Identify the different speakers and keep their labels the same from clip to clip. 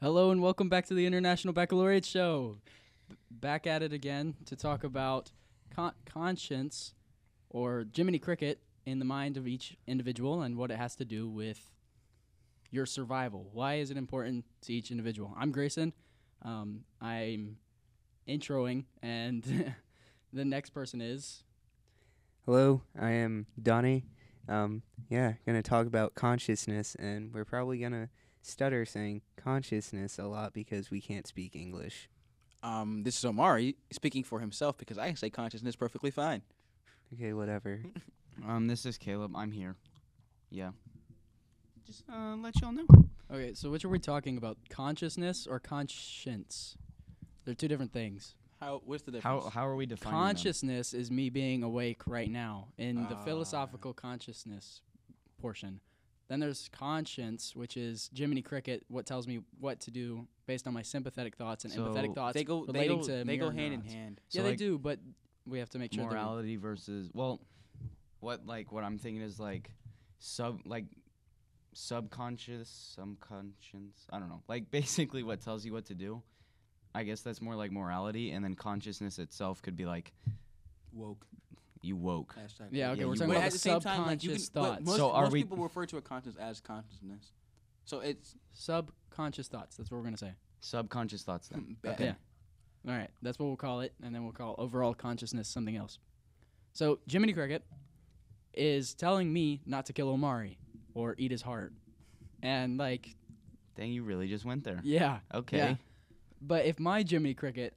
Speaker 1: Hello and welcome back to the International Baccalaureate Show. B- back at it again to talk about con- conscience or Jiminy Cricket in the mind of each individual and what it has to do with your survival. Why is it important to each individual? I'm Grayson. Um, I'm introing, and the next person is.
Speaker 2: Hello, I am Donnie. Um, yeah, gonna talk about consciousness, and we're probably gonna stutter saying consciousness a lot because we can't speak English.
Speaker 3: Um, this is Omari speaking for himself because I can say consciousness perfectly fine.
Speaker 2: Okay, whatever.
Speaker 4: Um, this is Caleb. I'm here. Yeah. Just uh, let y'all know.
Speaker 1: Okay, so which are we talking about? Consciousness or conscience? They're two different things.
Speaker 3: How? What's the difference?
Speaker 4: How how are we defining them?
Speaker 1: Consciousness is me being awake right now in the
Speaker 3: Ah.
Speaker 1: philosophical consciousness portion. Then there's conscience, which is Jiminy Cricket, what tells me what to do based on my sympathetic thoughts and
Speaker 4: So
Speaker 1: empathetic thoughts
Speaker 3: they go. They go.
Speaker 1: to
Speaker 3: they go
Speaker 1: mirror
Speaker 3: hand in
Speaker 1: neurons.
Speaker 3: hand.
Speaker 4: So
Speaker 1: yeah, they
Speaker 4: like
Speaker 1: do, but we have to make sure that we-
Speaker 4: Morality versus well, what like what I'm thinking is like sub like subconscious, subconscious. I don't know. Like basically what tells you what to do. I guess that's more like morality, and then consciousness itself could be like
Speaker 3: Woke.
Speaker 4: You woke.
Speaker 3: Hashtag
Speaker 1: Yeah, okay,
Speaker 4: Yeah,
Speaker 1: we're
Speaker 4: you
Speaker 1: talking
Speaker 4: woke.
Speaker 1: about
Speaker 3: at
Speaker 1: the
Speaker 3: the same time, like you can,
Speaker 1: subconscious
Speaker 3: but
Speaker 1: thoughts.
Speaker 3: most,
Speaker 4: So are
Speaker 3: most
Speaker 4: we-
Speaker 3: people refer to a conscious as consciousness. So it's
Speaker 1: subconscious thoughts. That's what we're gonna say.
Speaker 4: Subconscious thoughts then.
Speaker 3: Hmm, bad.
Speaker 1: Yeah. All right, that's what we'll call it, and then we'll call overall consciousness something else. So Jiminy Cricket is telling me not to kill Omari or eat his heart, and like,
Speaker 4: Dang, you really just went there.
Speaker 1: yeah,
Speaker 4: Okay.
Speaker 1: Yeah. But if my Jiminy Cricket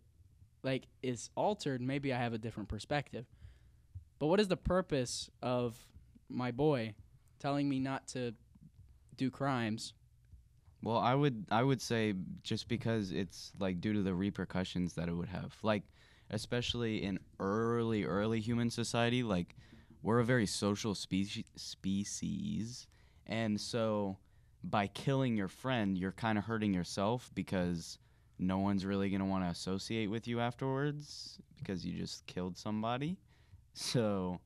Speaker 1: like is altered, maybe I have a different perspective. But what is the purpose of my boy telling me not to do crimes?
Speaker 4: Well, I would I would say just because it's like due to the repercussions that it would have. Like especially in early early human society, like we're a very social species species. And so by killing your friend, you're kind of hurting yourself because no one's really going to want to associate with you afterwards because you just killed somebody. So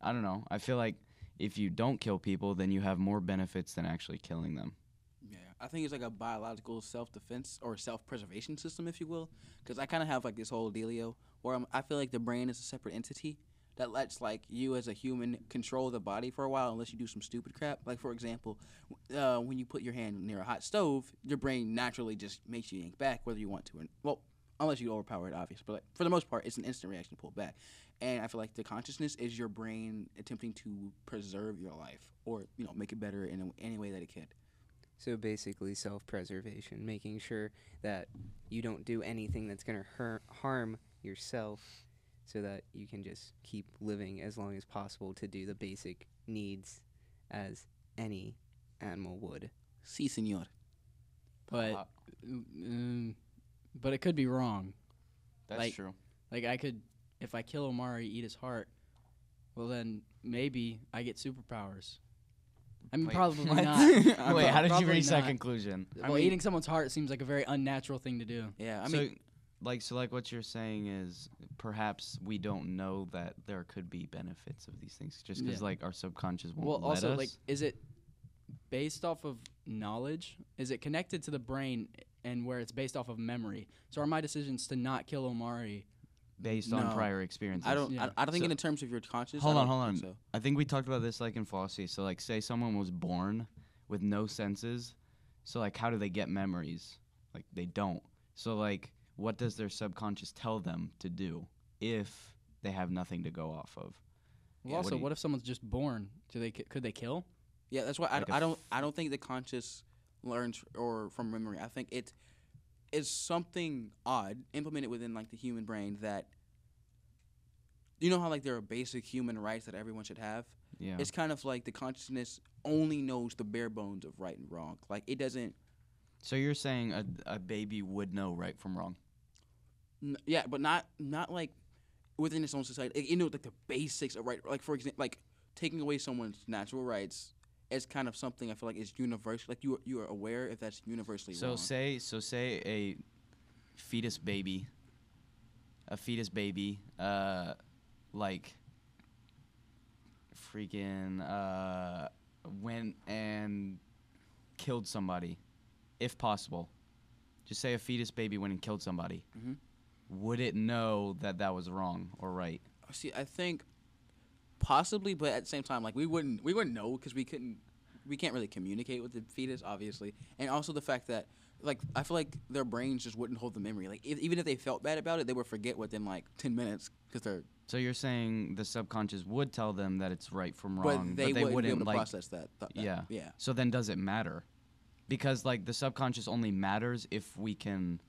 Speaker 4: I don't know. I feel like if you don't kill people, then you have more benefits than actually killing them.
Speaker 3: Yeah, I think it's like a biological self-defense or self-preservation system, if you will. Because I kind of have like this whole dealio where I'm, I feel like the brain is a separate entity that lets like you as a human control the body for a while unless you do some stupid crap. Like for example, uh, when you put your hand near a hot stove, your brain naturally just makes you yank back whether you want to. Or, well, unless you overpower it, obviously. But like, for the most part, it's an instant reaction to pull back. And I feel like the consciousness is your brain attempting to preserve your life or you know make it better in a, any way that it can.
Speaker 2: So basically, self-preservation, making sure that you don't do anything that's gonna hurt, harm yourself, so that you can just keep living as long as possible to do the basic needs as any animal would.
Speaker 3: Si, senor.
Speaker 1: But
Speaker 4: Uh,
Speaker 1: mm, but it could be wrong.
Speaker 4: That's
Speaker 1: Like-
Speaker 4: true.
Speaker 1: Like I could, if I kill Omari, eat his heart. Well, then maybe I get superpowers. I mean,
Speaker 4: Wait,
Speaker 1: probably
Speaker 4: what?
Speaker 1: not.
Speaker 4: Wait, how did you
Speaker 1: Probably
Speaker 4: reach that
Speaker 1: not.
Speaker 4: conclusion?
Speaker 3: I
Speaker 1: well,
Speaker 3: mean-
Speaker 1: eating someone's heart seems like a very unnatural thing to do.
Speaker 3: Yeah, I
Speaker 4: so,
Speaker 3: mean,
Speaker 4: like, so, like, what you're saying is perhaps we don't know that there could be benefits of these things, just because
Speaker 1: Yeah.
Speaker 4: like our subconscious won't
Speaker 1: Well,
Speaker 4: let
Speaker 1: also,
Speaker 4: us.
Speaker 1: like, is it based off of knowledge? Is it connected to the brain and where it's based off of memory? So are my decisions to not kill Omari?
Speaker 4: based on prior experiences.
Speaker 3: I don't.
Speaker 1: Yeah.
Speaker 3: I, I don't think
Speaker 4: So-
Speaker 3: in terms of your conscious.
Speaker 4: Hold on, hold on.
Speaker 3: So.
Speaker 4: I think we talked about this like in philosophy. So, like, say someone was born with no senses. So, like, how do they get memories? Like, they don't. So, like, what does their subconscious tell them to do if they have nothing to go off of?
Speaker 1: Well,
Speaker 3: Yeah,
Speaker 1: also,
Speaker 4: what do
Speaker 1: what, if someone's just born? Do they could they kill?
Speaker 3: Yeah, that's why I,
Speaker 4: Like
Speaker 3: d-
Speaker 4: a
Speaker 3: I don't.
Speaker 4: f-
Speaker 3: I don't think the conscious learns or from memory. I think it is something odd implemented within like the human brain that. You know how like there are basic human rights that everyone should have.
Speaker 4: Yeah.
Speaker 3: It's kind of like the consciousness only knows the bare bones of right and wrong. Like it doesn't.
Speaker 4: so you're saying a, a baby would know right from wrong?
Speaker 3: N- yeah, but not not like within its own society. It, you know, like the basics of right. Like for example, like taking away someone's natural rights is kind of something I feel like is universal. Like you are, you are aware if that's universally
Speaker 4: So
Speaker 3: wrong.
Speaker 4: say so say a fetus baby, a fetus baby, uh, like freaking uh, went and killed somebody, if possible. just say a fetus baby went and killed somebody,
Speaker 3: Mhm.
Speaker 4: would it know that that was wrong or right?
Speaker 3: See, I think possibly, but at the same time, like we wouldn't we wouldn't know because we couldn't we can't really communicate with the fetus, obviously, and also the fact that like I feel like their brains just wouldn't hold the memory. Like if, even if they felt bad about it, they would forget within like ten minutes because they're
Speaker 4: So you're saying the subconscious would tell them that it's right from wrong, but
Speaker 3: they, wouldn't, be able to
Speaker 4: like.
Speaker 3: process that. th- that.
Speaker 4: Yeah.
Speaker 3: yeah.
Speaker 4: So then, does it matter? Because like the subconscious only matters if we can.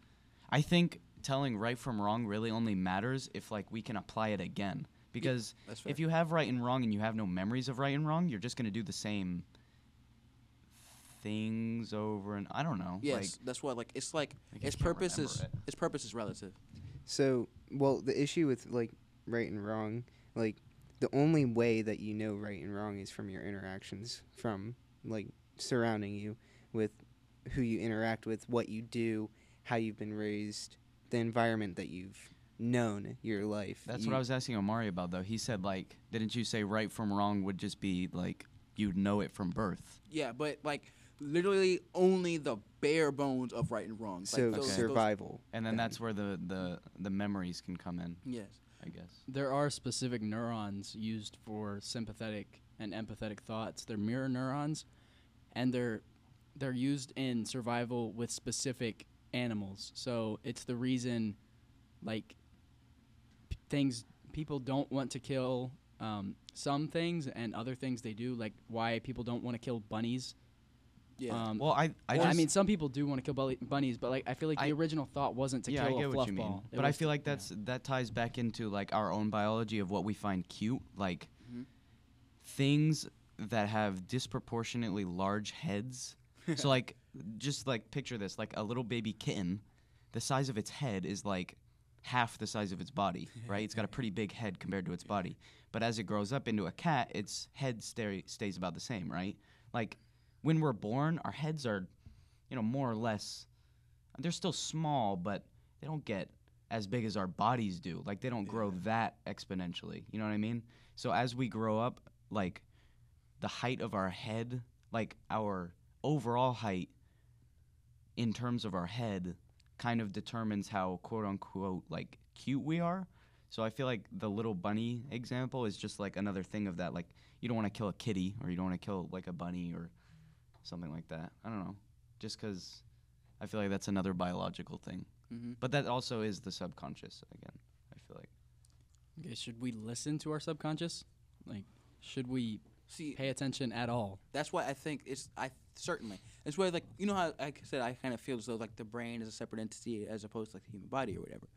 Speaker 4: I think telling right from wrong really only matters if like we can apply it again. Because
Speaker 3: fair.
Speaker 4: if you have right and wrong and you have no memories of right and wrong, you're just gonna do the same things over and I don't know.
Speaker 3: yes,
Speaker 4: Like,
Speaker 3: that's what like it's like
Speaker 4: Like,
Speaker 3: its purpose is
Speaker 4: it.
Speaker 3: its purpose is relative.
Speaker 2: So, well, the issue with like right and wrong, like the only way that you know right and wrong is from your interactions from like surrounding you with who you interact with, what you do, how you've been raised, the environment that you've known your life.
Speaker 4: that's
Speaker 2: You-
Speaker 4: what I was asking Omari about though. He said like, didn't you say right from wrong would just be like you'd know it from birth?
Speaker 3: Yeah, but like literally only the bare bones of right and wrong. Like,
Speaker 2: So
Speaker 3: those- those-
Speaker 2: survival.
Speaker 4: And then
Speaker 2: then.
Speaker 4: that's where the, the, the memories can come in,
Speaker 3: yes.
Speaker 4: I guess.
Speaker 1: There are specific neurons used for sympathetic and empathetic thoughts. They're mirror neurons, and they're they're used in survival with specific animals. So it's the reason, like, p- things people don't want to kill um, some things and other things they do. Like why people don't want to kill bunnies.
Speaker 3: Yeah.
Speaker 1: Um,
Speaker 4: Well, I I,
Speaker 1: well, I mean, some people do want to kill bully- bunnies, but like I feel like
Speaker 4: I-
Speaker 1: the original thought wasn't to
Speaker 4: yeah, I get
Speaker 1: a
Speaker 4: what
Speaker 1: fluff
Speaker 4: you mean,
Speaker 1: ball. It
Speaker 4: but I feel
Speaker 1: to-
Speaker 4: like
Speaker 1: yeah.
Speaker 4: that's that ties back into like our own biology of what we find cute, like
Speaker 3: Mhm.
Speaker 4: things that have disproportionately large heads. so like, just like picture this, like a little baby kitten, the size of its head is like half the size of its body, right? It's got a pretty big head compared to its body. But as it grows up into a cat, its head stay, stays about the same, right? Like when we're born, our heads are, you know, more or less, they're still small, but they don't get as big as our bodies do. Like they don't grow
Speaker 3: Yeah.
Speaker 4: that exponentially. You know what I mean? So as we grow up, like the height of our head, like our overall height in terms of our head kind of determines how quote unquote like cute we are. So I feel like the little bunny example is just like another thing of that. Like you don't want to kill a kitty or you don't want to kill like a bunny or something like that. I don't know. Just because I feel like that's another biological thing.
Speaker 3: hmm
Speaker 4: But that also is the subconscious again. I feel like.
Speaker 1: Okay, should we listen to our subconscious? Like, should we
Speaker 3: See,
Speaker 1: pay attention at all?
Speaker 3: that's why I think it's I certainly it's where like you know how like I said I kind of feel as though like the brain is a separate entity as opposed to like the human body or whatever.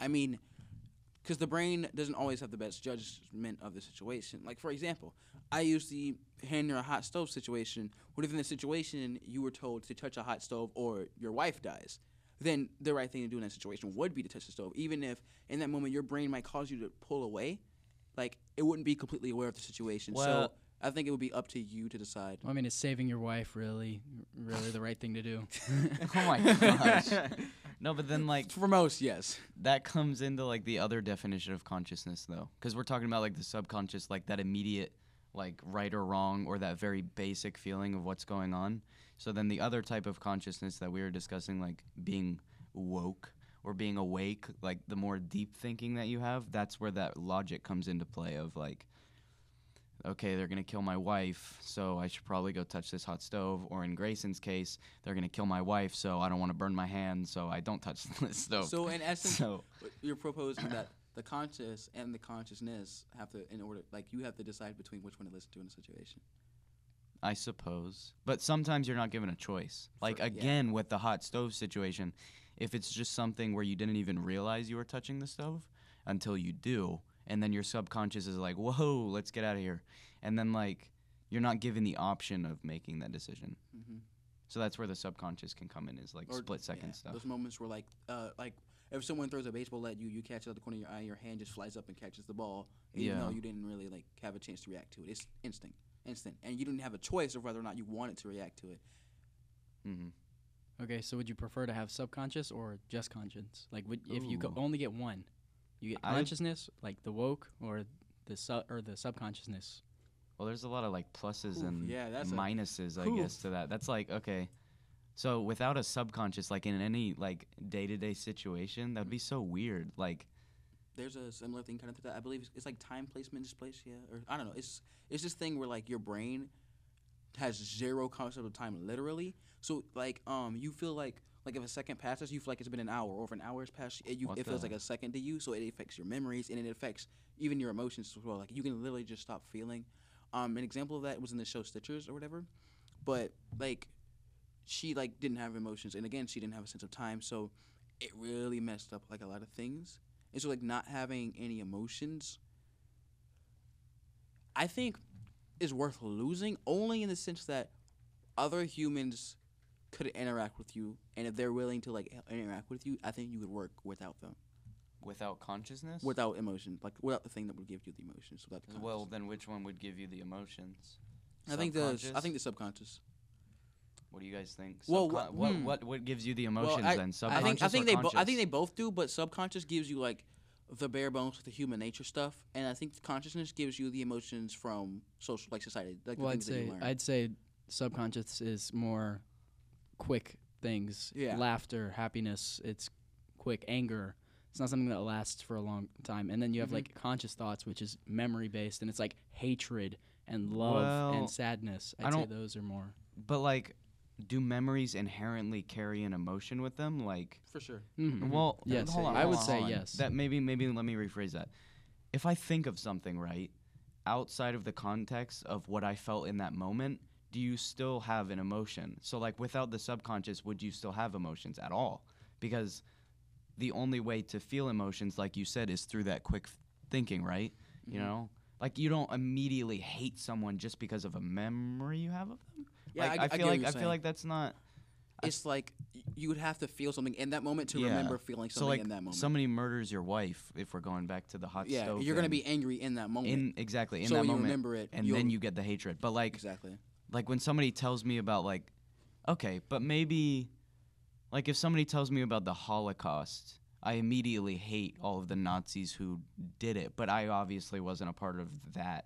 Speaker 3: I mean, because the brain doesn't always have the best judgment of the situation. Like for example, I use the hand near a hot stove situation. What if in the situation you were told to touch a hot stove or your wife dies? Then the right thing to do in that situation would be to touch the stove, even if in that moment your brain might cause you to pull away. Like it wouldn't be completely aware of the situation. so I think it would be up to you to decide.
Speaker 1: I mean, is saving your wife really, really the right thing to do?
Speaker 4: oh my gosh. No, but then like
Speaker 3: For most, yes.
Speaker 4: that comes into like the other definition of consciousness though because we're talking about like the subconscious like that immediate like right or wrong or that very basic feeling of what's going on. So then the other type of consciousness that we were discussing like being woke or being awake like the more deep thinking that you have that's where that logic comes into play of like okay they're going to kill my wife so i should probably go touch this hot stove. Or in grayson's case they're going to kill my wife so i don't want to burn my hand so i don't touch the stove.
Speaker 3: So in essence,
Speaker 4: so
Speaker 3: you're proposing that the conscious and the consciousness have to, in order, like you have to decide between which one to listen to in a situation.
Speaker 4: I suppose. But sometimes you're not given a choice. Like
Speaker 3: For- yeah.
Speaker 4: again with the hot stove situation, if it's just something where you didn't even realize you were touching the stove until you do, and then your subconscious is like, "Whoa, let's get out of here." And then like you're not given the option of making that decision.
Speaker 3: Mm-hmm.
Speaker 4: So that's where the subconscious can come in is like
Speaker 3: Or-
Speaker 4: split second
Speaker 3: yeah,
Speaker 4: stuff.
Speaker 3: Those moments where, like, uh, like if someone throws a baseball at you, you catch it out the corner of your eye, and your hand just flies up and catches the ball, even
Speaker 4: Yeah.
Speaker 3: though you didn't really like have a chance to react to it. It's instinct, instant, and you didn't have a choice of whether or not you wanted to react to it.
Speaker 4: hmm
Speaker 1: Okay, so would you prefer to have subconscious or just conscience? Like, would, if you could only get one, you get
Speaker 4: I'd-
Speaker 1: consciousness, like the woke, or the sub or the subconsciousness.
Speaker 4: Well, there's a lot of like pluses
Speaker 3: Oof,
Speaker 4: and
Speaker 3: yeah, that's
Speaker 4: minuses, I
Speaker 3: Oof.
Speaker 4: guess, to that. That's like okay. So without a subconscious, like in any like day to day situation, that'd be so weird. Like
Speaker 3: There's a similar thing kind of to that. I believe it's, it's like time placement displace, yeah, or I don't know. It's it's this thing where like your brain has zero concept of time literally. So like um you feel like like if a second passes, you feel like it's been an hour, or if an hour has passed, it, you, it feels like a second to you. So it affects your memories and it affects even your emotions as well. Like you can literally just stop feeling. Um, an example of that was in the show Stitchers or whatever, but like she like didn't have emotions, and again she didn't have a sense of time, so it really messed up like a lot of things. And so like not having any emotions, I think, is worth losing only in the sense that other humans could interact with you, and if they're willing to like interact with you, I think you would work without them,
Speaker 4: without consciousness.
Speaker 3: without emotion, like without the thing that would give you the emotions. Without the
Speaker 4: well, then which one would give you the emotions?
Speaker 3: I think the I think the subconscious.
Speaker 4: What do you guys think?
Speaker 3: Well,
Speaker 4: Subcon- what,
Speaker 3: hmm.
Speaker 4: what what gives you the emotions
Speaker 3: I,
Speaker 4: then?
Speaker 3: I
Speaker 4: Subconscious
Speaker 3: think I think
Speaker 4: or
Speaker 3: they bo- I think they both do, but subconscious gives you like the bare bones with the human nature stuff, and I think consciousness gives you the emotions from social like society, like
Speaker 1: well,
Speaker 3: the
Speaker 1: I'd
Speaker 3: things that you
Speaker 1: say
Speaker 3: learn.
Speaker 1: I'd say subconscious is more quick things.
Speaker 3: Yeah.
Speaker 1: Laughter, happiness. It's quick. Anger. It's not something that lasts for a long time. And then you have
Speaker 3: Mhm.
Speaker 1: like conscious thoughts, which is memory based, and it's like hatred and love
Speaker 4: Well,
Speaker 1: and sadness. I'd
Speaker 4: I
Speaker 1: say
Speaker 4: don't-
Speaker 1: those are more.
Speaker 4: But like, do memories inherently carry an emotion with them? Like,
Speaker 3: for sure.
Speaker 1: Mhm.
Speaker 4: well,
Speaker 1: Yes,
Speaker 4: hold on,
Speaker 1: I would
Speaker 4: on,
Speaker 1: say
Speaker 4: on.
Speaker 1: yes.
Speaker 4: That maybe maybe let me rephrase that. If I think of something right outside of the context of what I felt in that moment, do you still have an emotion? So like, without the subconscious, would you still have emotions at all? Because the only way to feel emotions, like you said, is through that quick f- thinking, right? You
Speaker 3: Mhm.
Speaker 4: know, like you don't immediately hate someone just because of a memory you have of them.
Speaker 3: Yeah,
Speaker 4: like,
Speaker 3: I, I
Speaker 4: feel
Speaker 3: what
Speaker 4: like I feel like that's not.
Speaker 3: it's like you would have to feel something in that moment to
Speaker 4: Yeah.
Speaker 3: remember feeling something
Speaker 4: So like
Speaker 3: in that moment.
Speaker 4: somebody murders your wife, if we're going back to the hot
Speaker 3: yeah,
Speaker 4: stove.
Speaker 3: you're gonna be angry in that moment.
Speaker 4: in exactly in
Speaker 3: so
Speaker 4: that moment,
Speaker 3: remember it,
Speaker 4: and then you get the hatred. But like
Speaker 3: exactly.
Speaker 4: like when somebody tells me about like, okay, but maybe, like if somebody tells me about the Holocaust, I immediately hate all of the Nazis who did it. But I obviously wasn't a part of that.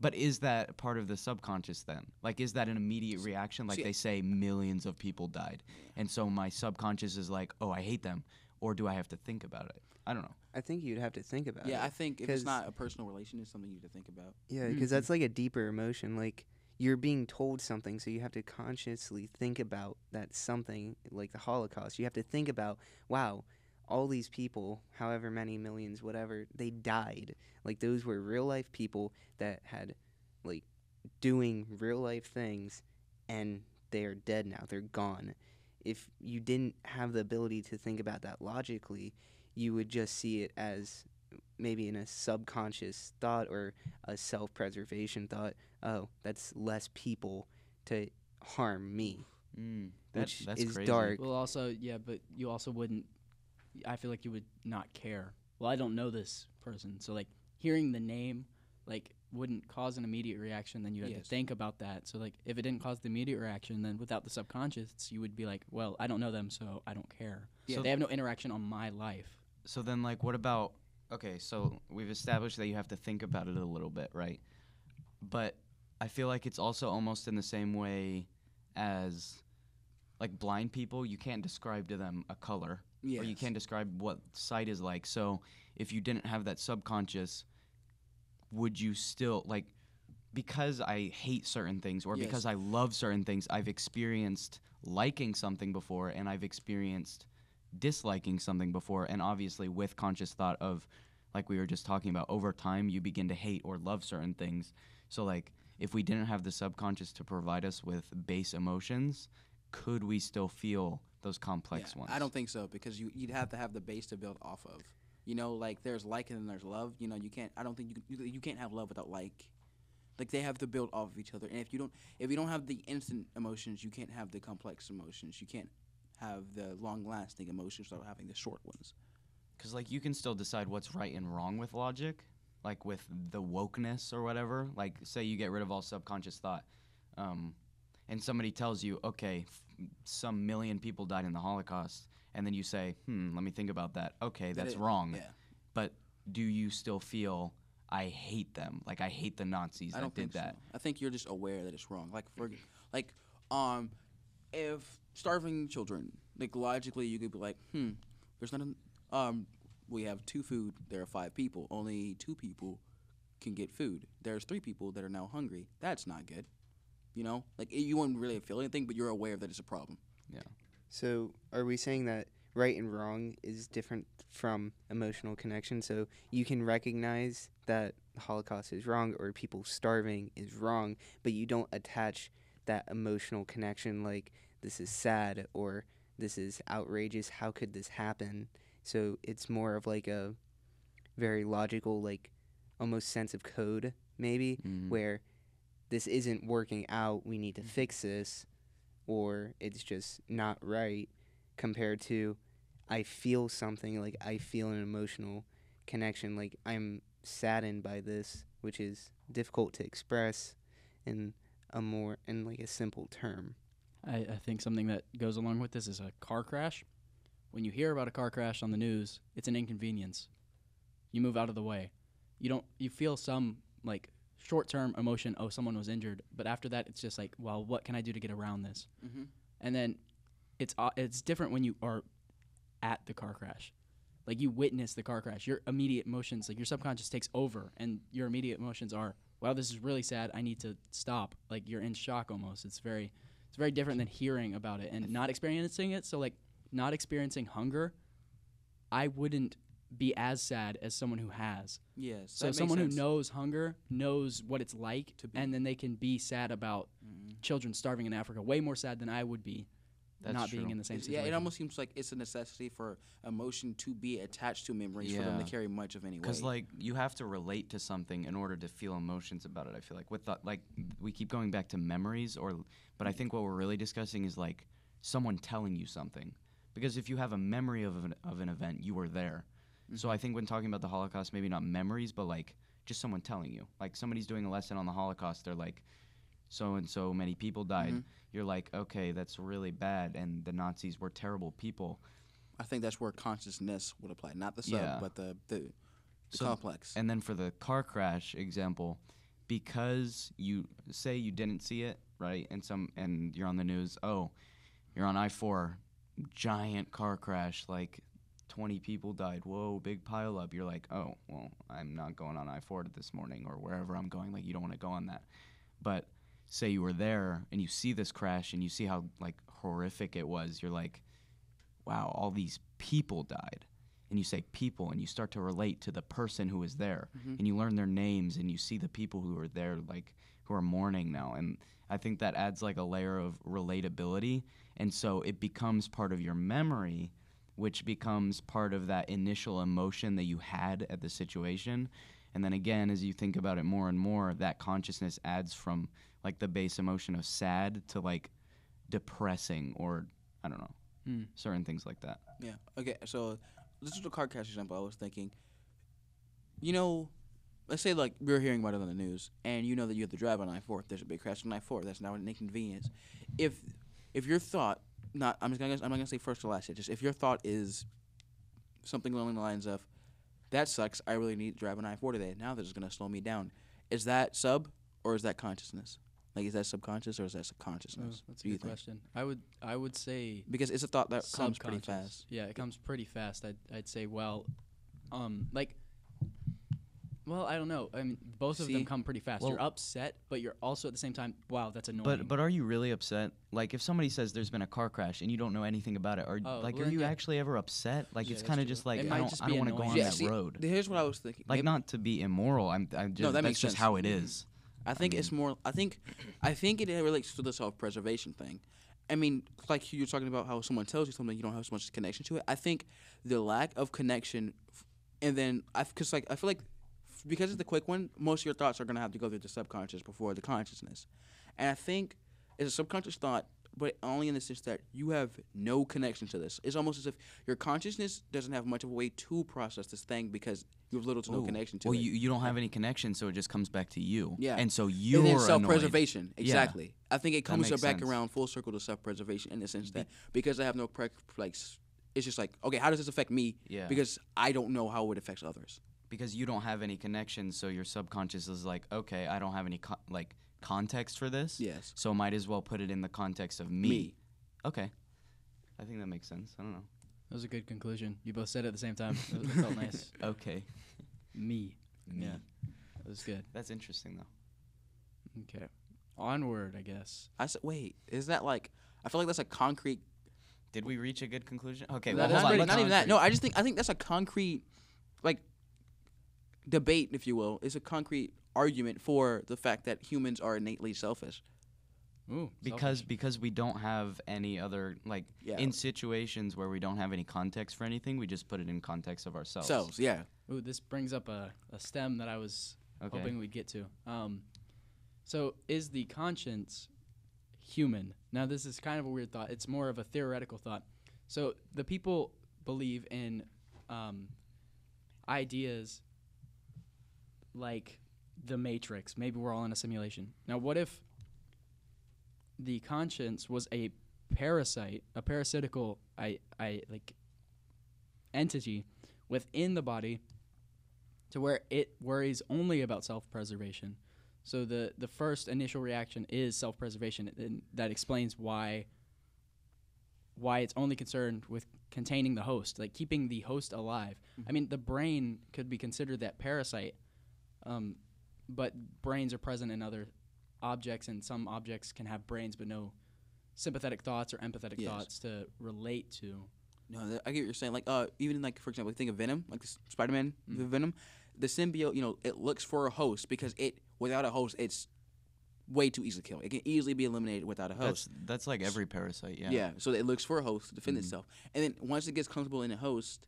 Speaker 4: But is that part of the subconscious then? Like, is that an immediate reaction? Like
Speaker 3: see-
Speaker 4: they say millions of people died, and so my subconscious is like, oh, I hate them, or do I have to think about it? I don't know.
Speaker 2: I think you'd have to think about it. Yeah.
Speaker 3: I think if it's
Speaker 2: 'cause-
Speaker 3: not a personal relation, it's something you have to think about.
Speaker 2: Yeah, because
Speaker 1: Mhm.
Speaker 2: that's like a deeper emotion. Like you're being told something, so you have to consciously think about that something, like the Holocaust. You have to think about, wow, all these people, however many millions, whatever, they died. Like those were real life people that had, like, doing real life things, and they are dead now. They're gone. If you didn't have the ability to think about that logically, you would just see it as maybe in a subconscious thought or a self-preservation thought oh that's less people to harm me
Speaker 4: Mm, that,
Speaker 2: Which
Speaker 4: that's
Speaker 2: is
Speaker 4: crazy.
Speaker 2: dark.
Speaker 1: Well, also, yeah, but you also wouldn't. I feel like you would not care. Well, I don't know this person, so like hearing the name, like wouldn't cause an immediate reaction. Then you had
Speaker 3: Yes.
Speaker 1: to think about that. So like, if it didn't cause the immediate reaction, then without the subconscious, you would be like, well, I don't know them, so I don't care.
Speaker 3: Yeah.
Speaker 1: So they have no interaction on my life.
Speaker 4: So then, like, what about? Okay, so we've established that you have to think about it a little bit, right? But I feel like it's also almost in the same way as, like, blind people. You can't describe to them a color,
Speaker 3: Yeah.
Speaker 4: or you can't describe what sight is like. So if you didn't have that subconscious, would you still like? Because I hate certain things, or
Speaker 3: Yes.
Speaker 4: because I love certain things, I've experienced liking something before, and I've experienced disliking something before and obviously with conscious thought of like we were just talking about over time you begin to hate or love certain things so like if we didn't have the subconscious to provide us with base emotions could we still feel those complex
Speaker 3: Yeah,
Speaker 4: ones
Speaker 3: I don't think so because you you'd have to have the base to build off of. You know, like there's like and then there's love. You know, you can't. I don't think you can, you, can't have love without like. Like they have to build off of each other, and if you don't, if you don't have the instant emotions, you can't have the complex emotions. You can't have the long-lasting emotions without having the short ones.
Speaker 4: because like you can still decide what's right and wrong with logic like with the wokeness or whatever like say you get rid of all subconscious thought um, and somebody tells you okay some million people died in the holocaust and then you say hmm let me think about that okay that's
Speaker 3: it-
Speaker 4: wrong
Speaker 3: Yeah,
Speaker 4: but do you still feel i hate them like i hate the nazis
Speaker 3: I
Speaker 4: that did
Speaker 3: think
Speaker 4: that
Speaker 3: so. I think you're just aware that it's wrong. Like for, like, um, if starving children, like logically, you could be like, hmm, there's not, um, we have two food. There are five people. Only two people can get food. There's three people that are now hungry. That's not good. You know, like you wouldn't really feel anything, but you're aware that it's a problem. Yeah.
Speaker 2: So, are we saying that right and wrong is different from emotional connection? So, you can recognize that the Holocaust is wrong or people starving is wrong, but you don't attach that emotional connection like this is sad or this is outrageous. How could this happen? So, it's more of like a very logical, like almost sense of code, maybe,
Speaker 4: Mhm.
Speaker 2: where this isn't working out. We need to mm-hmm. fix this or it's just not right compared to I feel something like I feel an emotional connection like I'm saddened by this which is difficult to express in a more in like a simple term.
Speaker 1: I, I think something that goes along with this is a car crash. When you hear about a car crash on the news, it's an inconvenience. You move out of the way. You don't. You feel some like short-term emotion. Oh, someone was injured. But after that, it's just like, well, what can I do to get around this?
Speaker 3: Mm-hmm.
Speaker 1: And then it's uh, it's different when you are at the car crash. Like you witness the car crash. Your immediate emotions, like your subconscious takes over, and your immediate emotions are, "Wow, this is really sad. I need to stop." Like you're in shock almost. It's very, it's very different than hearing about it and not experiencing it. So like not experiencing hunger, I wouldn't be as sad as someone who has.
Speaker 3: Yes.
Speaker 1: So someone
Speaker 3: sense.
Speaker 1: who knows hunger knows what it's like,
Speaker 3: To be-
Speaker 1: and then they can be sad about
Speaker 3: Mhm.
Speaker 1: children starving in Africa. Way more sad than I would be,
Speaker 4: That's
Speaker 1: not
Speaker 4: true.
Speaker 1: being in the same
Speaker 3: It's-
Speaker 1: situation.
Speaker 3: Yeah, it almost seems like it's a necessity for emotion to be attached to memories for them to carry much of any weight.
Speaker 4: Because like you have to relate to something in order to feel emotions about it. I feel like with the, like we keep going back to memories, or but I think what we're really discussing is like someone telling you something. Because if you have a memory of an, of an event, you were there. So I think when talking about the Holocaust, maybe not memories, but like just someone telling you. Like somebody's doing a lesson on the Holocaust, they're like, so and so many people died.
Speaker 3: Mhm.
Speaker 4: You're like, okay, that's really bad, and the Nazis were terrible people.
Speaker 3: I think that's where consciousness would apply, not the sub,
Speaker 4: Yeah.
Speaker 3: but the the, the
Speaker 4: So-
Speaker 3: complex.
Speaker 4: And then for the car crash example, because you say you didn't see it, right? And some and you're on the news, oh, you're on I-4, giant car crash, like 20 people died. Whoa, big pile up. You're like, "Oh, well, I'm not going on I-4 this morning or wherever I'm going. Like you don't want to go on that." But say you were there and you see this crash and you see how like horrific it was. You're like, "Wow, all these people died." and you say people and you start to relate to the person who was there
Speaker 3: Mhm.
Speaker 4: and you learn their names and you see the people who are there like who are mourning now and i think that adds like a layer of relatability and so it becomes part of your memory which becomes part of that initial emotion that you had at the situation and then again as you think about it more and more that consciousness adds from like the base emotion of sad to like depressing or i don't know
Speaker 1: Hmm.
Speaker 4: certain things like that
Speaker 3: Yeah. Okay. So this is a car crash example. I was thinking. You know, let's say like we are hearing about it on the news, and you know that you have to drive on I four. There's a big crash on I four. That's now an inconvenience. If if your thought, not I'm just gonna I'm not gonna say first or last. Yet, just if your thought is something along the lines of, that sucks. I really need to drive on I four today. Now this is gonna slow me down. Is that sub or is that consciousness? Like is that subconscious or is that
Speaker 1: Oh, that's a good question. I would I would say
Speaker 3: Because it's a thought that comes pretty fast.
Speaker 1: Yeah, it comes pretty fast. I'd I'd say well, um, like, well, I don't know. I mean, both of
Speaker 3: See?
Speaker 1: them come pretty fast.
Speaker 4: Well-
Speaker 1: you're upset, but you're also at the same time, wow, that's annoying.
Speaker 4: But but are you really upset? Like if somebody says there's been a car crash and you don't know anything about it, are
Speaker 1: Oh,
Speaker 4: like
Speaker 1: well,
Speaker 4: are
Speaker 1: then
Speaker 4: you
Speaker 1: yeah.
Speaker 4: actually ever upset? Like
Speaker 1: Yeah,
Speaker 4: it's
Speaker 1: that's
Speaker 4: kind of
Speaker 1: true.
Speaker 4: just like
Speaker 1: It
Speaker 4: I
Speaker 1: might
Speaker 4: don't
Speaker 1: just
Speaker 4: I
Speaker 1: be
Speaker 4: don't want to go
Speaker 1: annoying.
Speaker 4: on
Speaker 3: Yeah,
Speaker 4: that
Speaker 3: see,
Speaker 4: road.
Speaker 3: Here's what I was thinking.
Speaker 4: Like
Speaker 3: Maybe-
Speaker 4: not to be immoral. I'm I'm just
Speaker 3: that
Speaker 4: that's
Speaker 3: makes
Speaker 4: just
Speaker 3: sense.
Speaker 4: how it mm-hmm. is.
Speaker 3: I think it's more. I think, I think it relates to the self-preservation thing. I mean, like you're talking about how someone tells you something, you don't have so much connection to it. I think the lack of connection, f- and then I, because like I feel like because it's the quick one, most of your thoughts are gonna have to go through the subconscious before the consciousness, and I think it's a subconscious thought, but only in the sense that you have no connection to this. It's almost as if your consciousness doesn't have much of a way to process this thing because you have little to no
Speaker 4: oh,
Speaker 3: connection to
Speaker 4: well,
Speaker 3: it.
Speaker 4: you you don't have any connection, so it just comes back to you.
Speaker 3: Yeah.
Speaker 4: And so you're
Speaker 3: and self-preservation
Speaker 4: Yeah.
Speaker 3: exactly i think it comes back
Speaker 4: sense.
Speaker 3: around full circle to self-preservation in the sense that because i have no pre- like it's just like okay how does this affect me
Speaker 4: Yeah.
Speaker 3: because i don't know how it affects others
Speaker 4: because you don't have any connections so your subconscious is like, okay, I don't have any co- like context for this.
Speaker 3: yes
Speaker 4: So might as well put it in the context of me.
Speaker 3: me
Speaker 4: Okay. I think that makes sense. I don't know.
Speaker 1: That was a good conclusion. You both said it at the same time. It, it felt nice.
Speaker 4: Okay.
Speaker 1: Me.
Speaker 4: Me.
Speaker 1: Yeah. That was good.
Speaker 4: That's interesting though.
Speaker 1: Okay. Onward, I guess.
Speaker 3: I said, wait, is that like? I feel like that's a concrete.
Speaker 4: Did we reach a good conclusion? Okay.
Speaker 1: That
Speaker 4: well,
Speaker 1: is
Speaker 4: hold
Speaker 3: not,
Speaker 4: on.
Speaker 1: pretty
Speaker 3: even, not even that. No, I just think I think that's a concrete, like, debate, if you will. It's a concrete argument for the fact that humans are innately selfish.
Speaker 1: Ooh.
Speaker 4: because
Speaker 1: selfish.
Speaker 4: because we don't have any other like
Speaker 3: Yeah.
Speaker 4: in situations where we don't have any context for anything, we just put it in context of ourselves.
Speaker 3: Selves, yeah.
Speaker 1: Ooh, this brings up a, a stem that I was
Speaker 4: okay.
Speaker 1: hoping we'd get to. Um, so is the conscience human? Now this is kind of a weird thought. It's more of a theoretical thought. So the people believe in um, ideas like the Matrix. Maybe we're all in a simulation. Now, what if the conscience was a parasite, a parasitical, I, I like entity within the body, to where it worries only about self-preservation. So the the first initial reaction is self-preservation, and that explains why why it's only concerned with containing the host, like keeping the host alive. Mm-hmm. I mean, the brain could be considered that parasite, um, but brains are present in other objects, and some objects can have brains but no sympathetic thoughts or empathetic
Speaker 3: Yes.
Speaker 1: thoughts to relate to.
Speaker 3: No, that, I get what you're saying. Like, uh, even like for example, like think of Venom, like this Spider-Man, the Venom, the symbiote. You know, it looks for a host because it without a host, it's way too easy to kill. It can easily be eliminated without a host.
Speaker 4: That's that's like every parasite. Yeah.
Speaker 3: Yeah. So it looks for a host to defend
Speaker 4: Mhm.
Speaker 3: itself, and then once it gets comfortable in a host,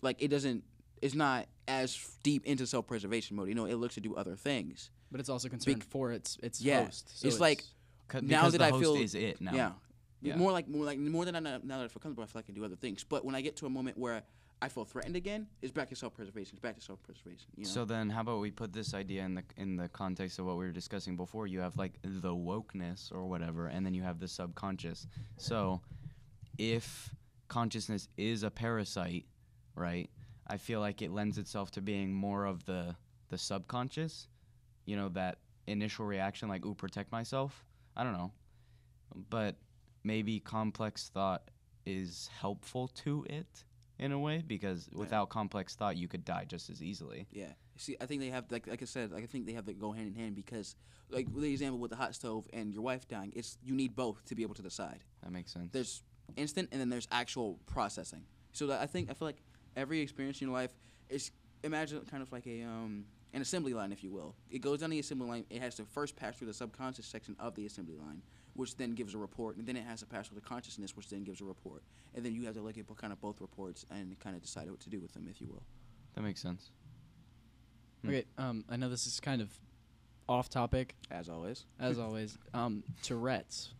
Speaker 3: like it doesn't, it's not as deep into self-preservation mode. You know, it looks to do other things.
Speaker 1: But it's also concerned for its its
Speaker 3: Yeah,
Speaker 1: host. So
Speaker 3: it's like-
Speaker 4: 'Cause-
Speaker 3: Now that
Speaker 4: the
Speaker 3: I
Speaker 4: host
Speaker 3: feel-
Speaker 4: is it now.
Speaker 3: Yeah.
Speaker 4: Yeah.
Speaker 3: More like more like more than I know, now that I feel comfortable, I feel like I can do other things. But when I get to a moment where I feel threatened again, it's back to self-preservation. It's back to self-preservation. You know?
Speaker 4: So then, how about we put this idea in the in the context of what we were discussing before? You have like the wokeness or whatever, and then you have the subconscious. So, if consciousness is a parasite, right? I feel like it lends itself to being more of the the subconscious. You know that initial reaction, like "ooh, protect myself." I don't know, but maybe complex thought is helpful to it in a way because without complex thought you could die just as easily.
Speaker 3: Yeah. See, I think they have like like I said, like I think they have to go hand in hand because like the example with the hot stove and your wife dying, it's you need both to be able to decide.
Speaker 4: That makes sense.
Speaker 3: There's instant and then there's actual processing. So that I think I feel like every experience in your life is imagine kind of like a um an assembly line, if you will. It goes down the assembly line. It has to first pass through the subconscious section of the assembly line, which then gives a report, and then it has to pass through the consciousness, which then gives a report, and then you have to look at bo- kind of both reports and kind of decide what to do with them, if you will.
Speaker 4: that makes sense. Hmm.
Speaker 1: okay. Um, I know this is kind of off topic
Speaker 3: As always.
Speaker 1: as always. Um, Tourette's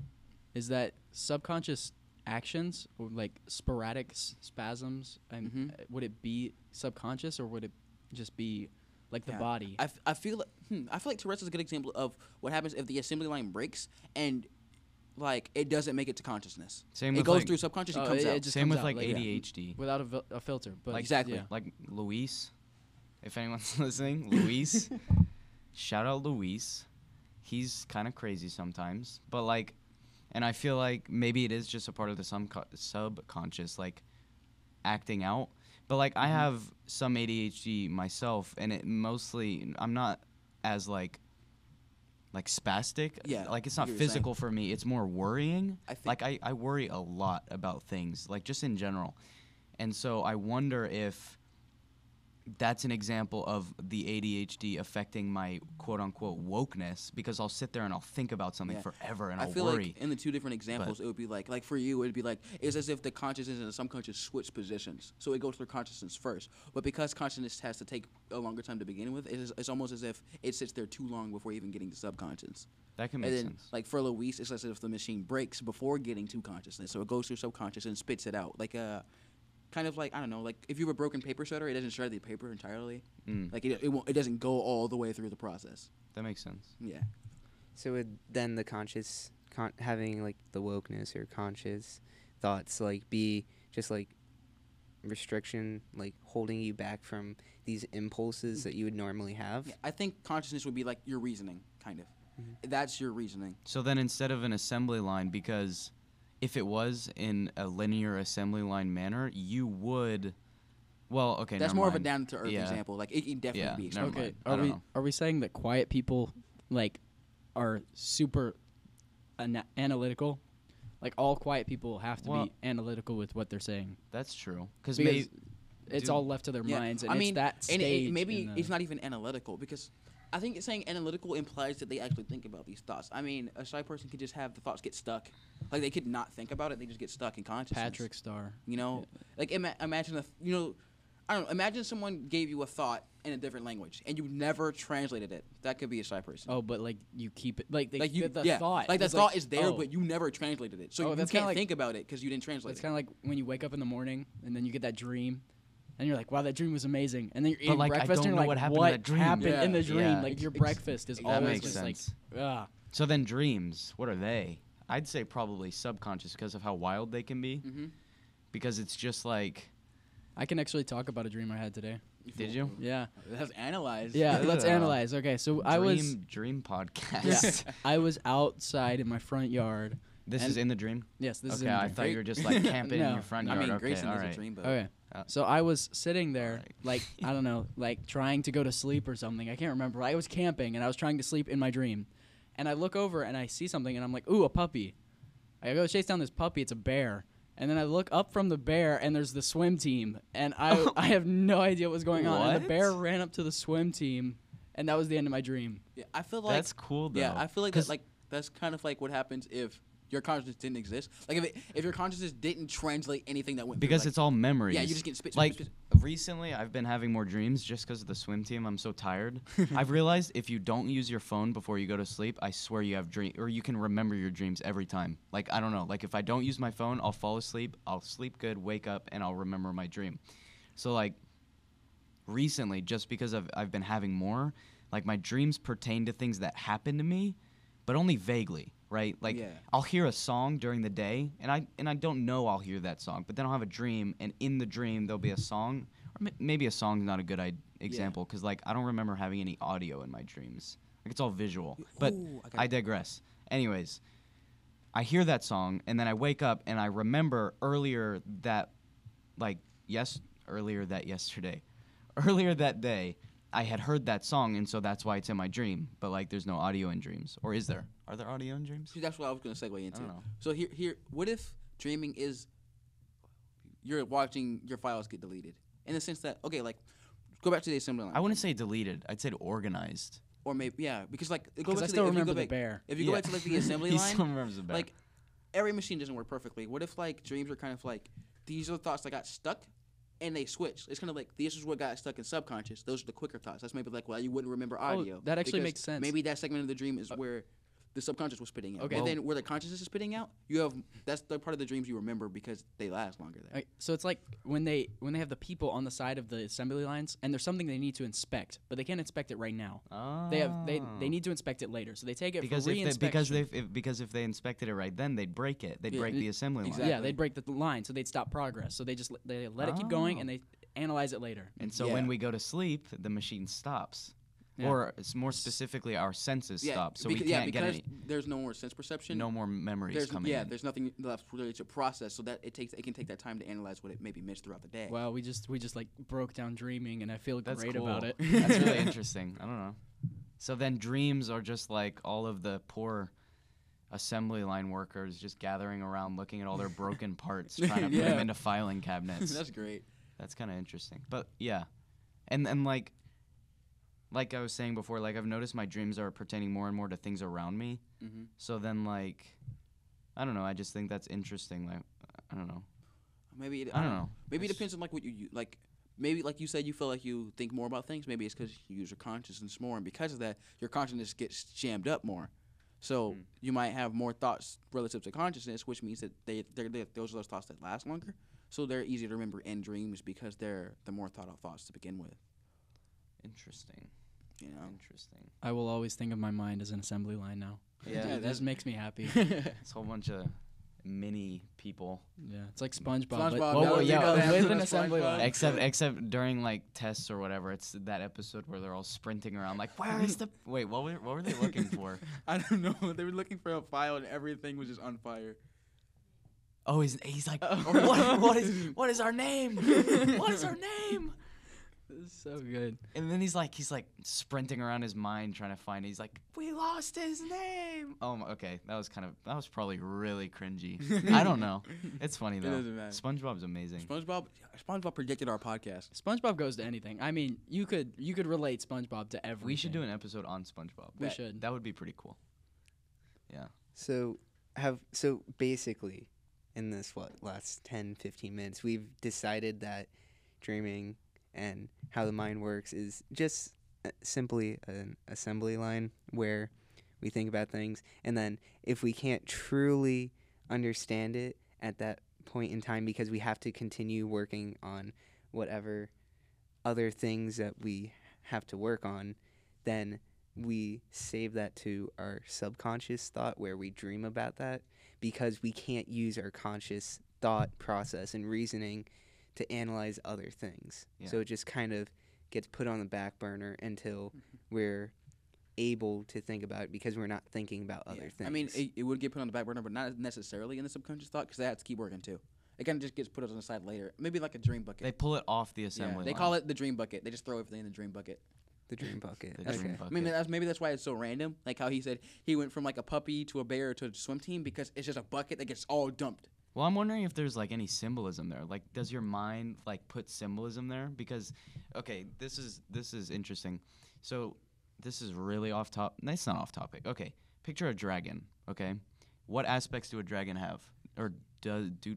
Speaker 1: is that subconscious actions or like sporadic s- spasms? And
Speaker 3: Mhm.
Speaker 1: uh, would it be subconscious or would it just be like the
Speaker 3: Yeah.
Speaker 1: body?
Speaker 3: I, f- I feel like hmm, I feel like Tourette's is a good example of what happens if the assembly line breaks and like it doesn't make it to consciousness.
Speaker 4: Same
Speaker 3: it
Speaker 4: with
Speaker 3: goes
Speaker 4: like,
Speaker 3: through subconscious and
Speaker 1: Oh,
Speaker 3: comes
Speaker 1: it-
Speaker 3: out.
Speaker 1: it just
Speaker 4: same
Speaker 1: comes
Speaker 4: with
Speaker 1: out,
Speaker 4: like,
Speaker 1: like, yeah.
Speaker 4: ADHD.
Speaker 1: without a, vil- a filter. But
Speaker 4: Like-
Speaker 3: Exactly.
Speaker 1: yeah.
Speaker 4: Like Luis, if anyone's listening, Luis, shout out Luis. He's kind of crazy sometimes, but like, and I feel like maybe it is just a part of the subco- subconscious, like acting out. But like, I
Speaker 3: Mhm.
Speaker 4: have some ADHD myself, and it mostly I'm not as like like spastic.
Speaker 3: Yeah,
Speaker 4: Like it's not
Speaker 3: get saying.
Speaker 4: physical for me. It's more worrying.
Speaker 3: I think
Speaker 4: like I, I worry a lot about things like just in general and so i wonder if that's an example of the adhd affecting my quote unquote wokeness because i'll sit there and i'll think about something
Speaker 3: Yeah.
Speaker 4: forever and
Speaker 3: I
Speaker 4: i'll
Speaker 3: feel
Speaker 4: worry
Speaker 3: like in the two different examples, it would be like, like for you, it'd be like, it's as if the consciousness and the subconscious switch positions. So it goes through consciousness first. But because consciousness has to take a longer time to begin with, it's, it's almost as if it sits there too long before even getting to subconscious.
Speaker 4: that can make
Speaker 3: and then,
Speaker 4: sense
Speaker 3: like for Luis, it's as if the machine breaks before getting to consciousness. So it goes through subconscious and spits it out. Like a, kind of like I don't know, like if you have a broken paper shredder, it doesn't shred the paper entirely.
Speaker 4: mm,
Speaker 3: Like it, it, won't, it doesn't go all the way through the process.
Speaker 4: that makes sense
Speaker 3: Yeah.
Speaker 2: So would then the conscious, con- having like the wokeness or conscious thoughts, like be just like restriction, like holding you back from these impulses that you would normally have?
Speaker 3: yeah. I think consciousness would be like your reasoning, kind of.
Speaker 2: Mhm.
Speaker 3: That's your reasoning.
Speaker 4: so then instead of an assembly line because if it was in a linear assembly line manner, you would. Well, okay.
Speaker 3: That's
Speaker 4: never
Speaker 3: more of a down to earth
Speaker 4: Yeah.
Speaker 3: example. Like it can definitely
Speaker 4: Yeah,
Speaker 3: be
Speaker 4: never
Speaker 3: explained.
Speaker 1: Okay,
Speaker 4: mind. I
Speaker 1: are
Speaker 4: don't
Speaker 1: we
Speaker 4: know.
Speaker 1: are we saying that quiet people like are super ana- analytical? Like all quiet people have to
Speaker 4: Well-
Speaker 1: be analytical with what they're saying
Speaker 4: That's true. Because
Speaker 1: because
Speaker 4: maybe
Speaker 1: it's
Speaker 4: do-
Speaker 1: all left to their
Speaker 3: Yeah,
Speaker 1: minds, and
Speaker 3: I
Speaker 1: it's
Speaker 3: mean,
Speaker 1: that
Speaker 3: and
Speaker 1: stage.
Speaker 3: it, maybe
Speaker 1: in
Speaker 3: it's not even analytical because I think saying analytical implies that they actually think about these thoughts. I mean, a shy person could just have the thoughts get stuck, like they could not think about it; they just get stuck in consciousness.
Speaker 1: Patrick Star.
Speaker 3: you know, like ima- imagine a you know, I don't know. Imagine someone gave you a thought in a different language and you never translated it. That could be a shy person.
Speaker 1: Oh, but like you keep it like they,
Speaker 3: like you,
Speaker 1: the,
Speaker 3: yeah,
Speaker 1: thought,
Speaker 3: like the thought is there,
Speaker 1: oh.
Speaker 3: but you never translated it, so
Speaker 1: Oh,
Speaker 3: you can't
Speaker 1: like-
Speaker 3: think about it because you didn't translate it.
Speaker 1: It's kind of like when you wake up in the morning and then you get that dream, and you're like, "Wow, that dream was amazing," and then you're
Speaker 4: But,
Speaker 1: eating
Speaker 4: like, I
Speaker 1: breakfast
Speaker 4: don't
Speaker 1: and you're
Speaker 4: what
Speaker 1: like,
Speaker 4: happened
Speaker 1: "What
Speaker 4: that dream."
Speaker 1: happened in the dream?"
Speaker 4: Yeah.
Speaker 1: Like your
Speaker 3: Ex-
Speaker 1: breakfast is
Speaker 3: that
Speaker 4: that
Speaker 1: always
Speaker 4: makes
Speaker 1: just
Speaker 4: sense.
Speaker 1: like, ah.
Speaker 4: So then dreams, what are they? I'd say probably subconscious because of how wild they can be.
Speaker 3: Mhm.
Speaker 4: Because it's just like,
Speaker 1: I can actually talk about a dream I had today.
Speaker 4: did you?
Speaker 1: Yeah,
Speaker 3: That's analyzed.
Speaker 1: yeah. let's analyze. Okay, so I was
Speaker 4: Dream dream podcast.
Speaker 1: I was outside in my front yard.
Speaker 4: This
Speaker 1: And-
Speaker 4: is in the dream.
Speaker 1: Yes, this is
Speaker 4: okay,
Speaker 1: in the
Speaker 4: I
Speaker 1: dream.
Speaker 4: thought you were just like camping in your front yard.
Speaker 3: I mean,
Speaker 4: okay,
Speaker 3: Grayson
Speaker 4: all
Speaker 3: is
Speaker 4: right.
Speaker 3: a dream, but
Speaker 1: Okay.
Speaker 4: Uh,
Speaker 1: So I was sitting there, like I don't know, like trying to go to sleep or something. I can't remember. I was camping and I was trying to sleep in my dream, and I look over and I see something and I'm like, "Ooh, a puppy!" I go chase down this puppy. It's a bear, and then I look up from the bear and there's the swim team, and I I have no idea what's going on. And the bear ran up to the swim team, and that was the end of my dream.
Speaker 3: yeah, I feel like
Speaker 4: That's cool though.
Speaker 3: Yeah, I feel like
Speaker 4: 'Cause-
Speaker 3: that, like that's kind of like what happens if your consciousness didn't exist. Like if it, if your consciousness didn't translate anything that went through,
Speaker 4: because
Speaker 3: like,
Speaker 4: it's all memories.
Speaker 3: yeah, you just get spit, spit,
Speaker 4: like
Speaker 3: spit.
Speaker 4: recently I've been having more dreams just because of the swim team. I'm so tired. I've realized if you don't use your phone before you go to sleep, I swear you have dream or you can remember your dreams every time. Like I don't know. Like if I don't use my phone, I'll fall asleep. I'll sleep good, wake up, and I'll remember my dream. So like recently, just because I've I've been having more, like my dreams pertain to things that happened to me, but only vaguely. Right, like
Speaker 3: Yeah.
Speaker 4: I'll hear a song during the day, and I and I don't know I'll hear that song, but then I'll have a dream, and in the dream there'll be a song, or ma- maybe a song's not a good I- example, because like I don't remember having any audio in my dreams, like it's all visual. But
Speaker 3: Ooh, I
Speaker 4: I digress. Anyways, I hear that song, and then I wake up, and I remember earlier that, like yes, earlier that yesterday, earlier that day, I had heard that song, and so that's why it's in my dream. But like, there's no audio in dreams, or is there? Are there audio in dreams?
Speaker 3: See, that's what I was gonna segue into.
Speaker 4: don't know.
Speaker 3: So here, here, what if dreaming is you're watching your files get deleted in the sense that okay, like go back to the assembly line,
Speaker 4: I wouldn't say deleted. I'd say organized.
Speaker 3: or maybe yeah, because like go
Speaker 1: Because
Speaker 3: back
Speaker 1: I
Speaker 3: to
Speaker 1: still
Speaker 3: the, if you
Speaker 1: remember
Speaker 3: go
Speaker 1: the
Speaker 3: back,
Speaker 1: bear.
Speaker 3: If you go back to like the assembly
Speaker 4: he
Speaker 3: line,
Speaker 4: still remembers the bear.
Speaker 3: like every machine doesn't work perfectly. What if like dreams are kind of like these are the thoughts that got stuck and they switch. It's kind of like this is what got stuck in subconscious. Those are the quicker thoughts. That's maybe like why you wouldn't remember audio.
Speaker 1: Oh, that actually makes sense. Uh,
Speaker 3: Maybe that segment of the dream is where the subconscious was spitting out.
Speaker 1: Okay.
Speaker 3: And then where the consciousness is spitting out, you have that's the part of the dreams you remember because they last longer there.
Speaker 1: Right, so it's like when they when they have the people on the side of the assembly lines, and there's something they need to inspect, but they can't inspect it right now. They have they they
Speaker 4: Oh.
Speaker 1: need to inspect it later, so they take it
Speaker 4: because
Speaker 1: for
Speaker 4: if they, because they if, because if they inspected it right then they'd break it. They'd
Speaker 3: Yeah.
Speaker 4: break the assembly line.
Speaker 3: Exactly.
Speaker 1: yeah, they'd break the line, so they'd stop progress. So they just l- they let it keep going,
Speaker 4: Oh.
Speaker 1: and they oh. analyze it later.
Speaker 4: And so
Speaker 3: Yeah.
Speaker 4: when we go to sleep, the machine stops.
Speaker 1: Yeah.
Speaker 4: Or it's more specifically, our senses
Speaker 3: yeah,
Speaker 4: stop, so
Speaker 3: beca-
Speaker 4: we
Speaker 3: yeah,
Speaker 4: can't get
Speaker 3: because
Speaker 4: any,
Speaker 3: there's no more sense perception.
Speaker 4: no more memories
Speaker 3: there's
Speaker 4: coming
Speaker 3: yeah,
Speaker 4: in.
Speaker 3: there's nothing left really to process, so that it takes it can take that time to analyze what it maybe missed throughout the day.
Speaker 1: Wow, we just we just like broke down dreaming, and I feel
Speaker 4: That's
Speaker 1: great
Speaker 4: cool.
Speaker 1: about it.
Speaker 4: That's really interesting. I don't know. So then dreams are just like all of the poor assembly line workers just gathering around looking at all their broken parts, trying to put them into filing cabinets.
Speaker 3: That's great.
Speaker 4: That's kind of interesting. But yeah, and and like, like I was saying before, like I've noticed my dreams are pertaining more and more to things around me.
Speaker 3: hmm
Speaker 4: So then like, I don't know. I just think that's interesting. Like, I don't know.
Speaker 3: Maybe it,
Speaker 4: I don't know.
Speaker 3: Maybe it depends on like what you, you like. Maybe like you said, you feel like you think more about things. Maybe it's because you use your consciousness more, and because of that, your consciousness gets jammed up more. So
Speaker 4: Hmm.
Speaker 3: you might have more thoughts relative to consciousness, which means that they they're, they those are those thoughts that last longer. So they're easier to remember in dreams because they're the more thought out thoughts to begin with.
Speaker 4: Interesting.
Speaker 3: You know.
Speaker 4: Interesting.
Speaker 1: I will always think of my mind as an assembly line now.
Speaker 4: Yeah,
Speaker 1: it
Speaker 3: that's-
Speaker 1: just makes me happy.
Speaker 4: It's a whole bunch of mini people.
Speaker 1: yeah, it's like SpongeBob. but-
Speaker 3: SpongeBob,
Speaker 1: Whoa, whoa,
Speaker 3: was
Speaker 1: yeah, with an assembly line.
Speaker 4: Except except during like tests or whatever, it's that episode where they're all sprinting around like, where is the wait? What were what were they looking for?
Speaker 3: I don't know. They were looking for a file, and everything was just on fire.
Speaker 4: Oh, he's he's like,
Speaker 1: Oh.
Speaker 4: what, what is what is our name? what is our name?
Speaker 1: This is so good.
Speaker 4: And then he's like, he's like sprinting around his mind trying to find. It. He's like, we lost his name. Oh, my- okay, that was kind of that was probably really cringy. I don't know. It's funny though.
Speaker 3: doesn't matter.
Speaker 4: SpongeBob's amazing.
Speaker 3: SpongeBob, SpongeBob predicted our podcast.
Speaker 1: SpongeBob goes to anything. I mean, you could you could relate SpongeBob to everything.
Speaker 4: We should do an episode on SpongeBob.
Speaker 1: We
Speaker 4: That-
Speaker 1: should.
Speaker 4: That would be pretty cool. Yeah.
Speaker 2: So have so basically in this what last 10 15 minutes we've decided that dreaming and how the mind works is just uh, simply an assembly line where we think about things. And then if we can't truly understand it at that point in time because we have to continue working on whatever other things that we have to work on then we save that to our subconscious thought where we dream about that because we can't use our conscious thought process and reasoning to analyze other things.
Speaker 4: Yeah.
Speaker 2: So it just kind of gets put on the back burner until mm-hmm. we're able to think about it because we're not thinking about other
Speaker 3: Yeah.
Speaker 2: things.
Speaker 3: I mean, it, it would get put on the back burner, but not necessarily in the subconscious thought because they have to keep working too. It kind of just gets put on the side later. Maybe like a dream bucket.
Speaker 4: They pull it off the
Speaker 3: yeah,
Speaker 4: assembly.
Speaker 3: they
Speaker 4: line.
Speaker 3: call it the dream bucket. They just throw everything in the dream bucket.
Speaker 2: the dream bucket.
Speaker 4: The
Speaker 2: okay.
Speaker 4: dream
Speaker 3: I mean, that's maybe that's why it's so random. Like how he said he went from like a puppy to a bear to a swim team because it's just a bucket that gets all dumped.
Speaker 4: Well, I'm wondering if there's like any symbolism there. Like, does your mind like put symbolism there? Because, okay, this is this is interesting. So, this is really off top. That's not off topic. Okay, picture a dragon. Okay, what aspects do a dragon have, or does do?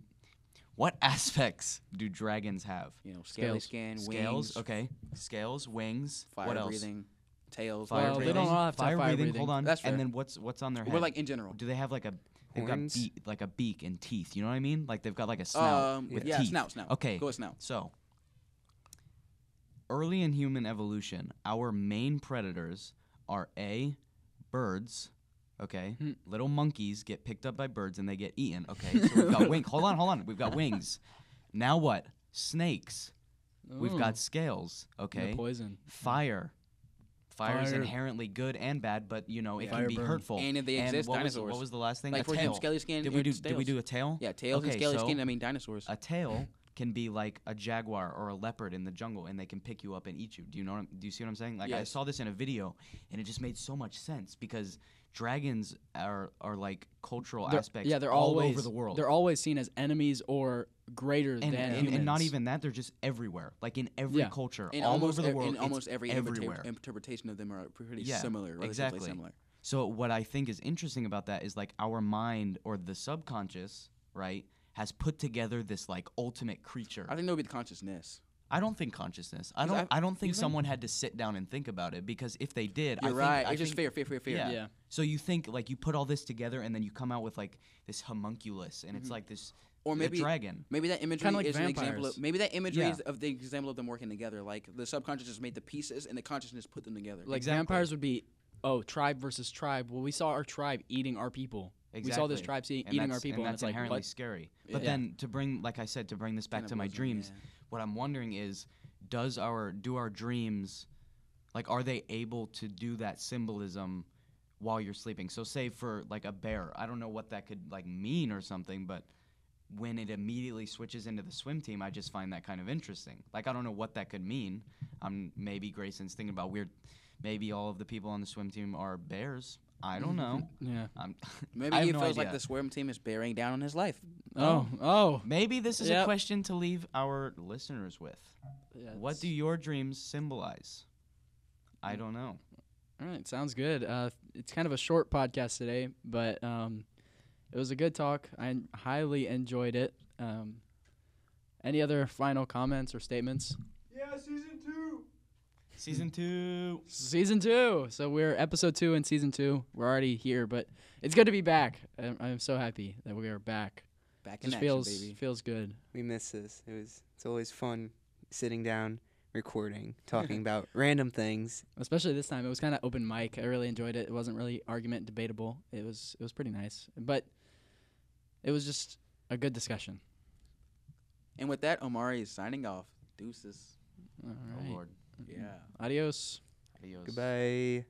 Speaker 4: What aspects do dragons have?
Speaker 3: You know, scaly
Speaker 1: Scales.
Speaker 3: skin,
Speaker 4: Scales.
Speaker 3: wings,
Speaker 4: Okay, scales, wings.
Speaker 3: fire
Speaker 4: what else?
Speaker 3: breathing, tails.
Speaker 4: Fire
Speaker 1: Well, they
Speaker 4: breathing.
Speaker 1: don't all have to have
Speaker 4: fire,
Speaker 1: fire
Speaker 4: breathing.
Speaker 1: breathing.
Speaker 4: Hold on.
Speaker 3: That's fair.
Speaker 4: And then what's what's on their head?
Speaker 3: We're like in general.
Speaker 4: do they have like a? They've
Speaker 2: Horns?
Speaker 4: got beak, like a beak and teeth. You know what I mean? Like they've got like a snout
Speaker 3: Um,
Speaker 4: with
Speaker 3: yeah,
Speaker 4: teeth.
Speaker 3: snout, snout.
Speaker 4: Okay.
Speaker 3: Go with snout.
Speaker 4: So, early in human evolution, our main predators are A, birds. Okay,
Speaker 1: Hmm.
Speaker 4: little monkeys get picked up by birds and they get eaten. Okay, so we've got wings. Hold on, hold on. We've got wings. Now what? Snakes. We've got scales.
Speaker 1: the
Speaker 4: Okay,
Speaker 1: poison.
Speaker 4: fire. Fire is
Speaker 1: Fire.
Speaker 4: inherently good and bad, but you know it
Speaker 1: Fire
Speaker 4: can be
Speaker 1: burn.
Speaker 4: hurtful.
Speaker 3: And if they exist,
Speaker 4: what was,
Speaker 3: dinosaurs.
Speaker 4: what was the last thing?
Speaker 3: Like
Speaker 4: a
Speaker 3: for
Speaker 4: tail.
Speaker 3: him, scaly skin.
Speaker 4: Did we do? Did we do a tail?
Speaker 3: Yeah, tails and
Speaker 4: Okay,
Speaker 3: scaly
Speaker 4: so
Speaker 3: skin. I mean dinosaurs.
Speaker 4: A tail can be like a jaguar or a leopard in the jungle, and they can pick you up and eat you. Do you know? What I'm, do you see what I'm saying? Like I
Speaker 3: Yes.
Speaker 4: saw this in a video, and it just made so much sense because dragons are are like cultural
Speaker 1: They're-
Speaker 4: aspects.
Speaker 1: yeah, they're
Speaker 4: all
Speaker 1: always
Speaker 4: over the world.
Speaker 1: They're always seen as enemies or greater
Speaker 4: and,
Speaker 1: than
Speaker 4: and, and not even that, they're just everywhere. Like in every
Speaker 1: Yeah.
Speaker 4: culture,
Speaker 3: in
Speaker 4: all over the world.
Speaker 3: in almost every
Speaker 4: everywhere.
Speaker 3: interpretation of them are pretty
Speaker 4: Yeah,
Speaker 3: similar.
Speaker 4: Exactly.
Speaker 3: similar.
Speaker 4: So what I think is interesting about that is like our mind or the subconscious, right, has put together this like ultimate creature.
Speaker 3: I think that would be the consciousness.
Speaker 4: I don't think consciousness. I don't.
Speaker 3: I-
Speaker 4: I, don't think someone had to sit down and think about it because if they did, I
Speaker 3: You're
Speaker 4: think,
Speaker 3: right.
Speaker 4: I
Speaker 3: it's just
Speaker 4: think-
Speaker 3: fear, fear, fear, fear.
Speaker 4: Yeah.
Speaker 1: Yeah.
Speaker 4: So you think like you put all this together and then you come out with like this homunculus and it's mm-hmm. like this
Speaker 3: Or
Speaker 4: a
Speaker 3: maybe
Speaker 4: dragon.
Speaker 3: maybe that imagery
Speaker 1: like
Speaker 3: is an example. Of, maybe that imagery
Speaker 4: Yeah.
Speaker 3: is of the example of them working together. Like the subconscious just made the pieces, and the consciousness put them together.
Speaker 1: like
Speaker 4: Exactly.
Speaker 1: vampires would be oh tribe versus tribe. Well, we saw our tribe eating our people. Exactly. We saw this tribe see, eating our people,
Speaker 4: and
Speaker 1: and,
Speaker 4: that's
Speaker 1: it's like
Speaker 4: inherently
Speaker 1: what?
Speaker 4: scary. But
Speaker 1: Yeah.
Speaker 4: then to bring, like I said, to bring this back to my dreams,
Speaker 3: yeah.
Speaker 4: What I'm wondering is, does our do our dreams, like, are they able to do that symbolism while you're sleeping? So, say for like a bear, I don't know what that could like mean or something, but when it immediately switches into the swim team, I just find that kind of interesting. Like, I don't know what that could mean. Um, maybe Grayson's thinking about weird. Maybe all of the people on the swim team are bears. I don't know.
Speaker 1: Yeah.
Speaker 4: I'm,
Speaker 3: Maybe
Speaker 4: I have
Speaker 3: he
Speaker 4: no
Speaker 3: feels like the swim team is bearing down on his life.
Speaker 1: Oh. Oh.
Speaker 4: Maybe this is a question to leave our listeners with. What do your dreams symbolize? I don't know.
Speaker 1: All right, sounds good. Uh, it's kind of a short podcast today, but um, it was a good talk. I highly enjoyed it. Um, any other final comments or statements?
Speaker 4: Season two.
Speaker 1: Season two. So we're episode two in season two. We're already here, but it's good to be back. I'm, I'm so happy that we are back.
Speaker 3: Back in
Speaker 1: Just
Speaker 3: action,
Speaker 1: feels
Speaker 3: baby.
Speaker 1: feels good.
Speaker 2: We miss this. It was it's always fun sitting down, recording, talking about random things.
Speaker 1: Especially this time, it was kind of open mic. I really enjoyed it. It wasn't really argument debatable. It was it was pretty nice, but it was just a good discussion.
Speaker 3: And with that, Omari is signing off. Deuces.
Speaker 1: All
Speaker 4: Oh. Lord.
Speaker 3: Yeah.
Speaker 1: Adios.
Speaker 4: Adios.
Speaker 2: Goodbye.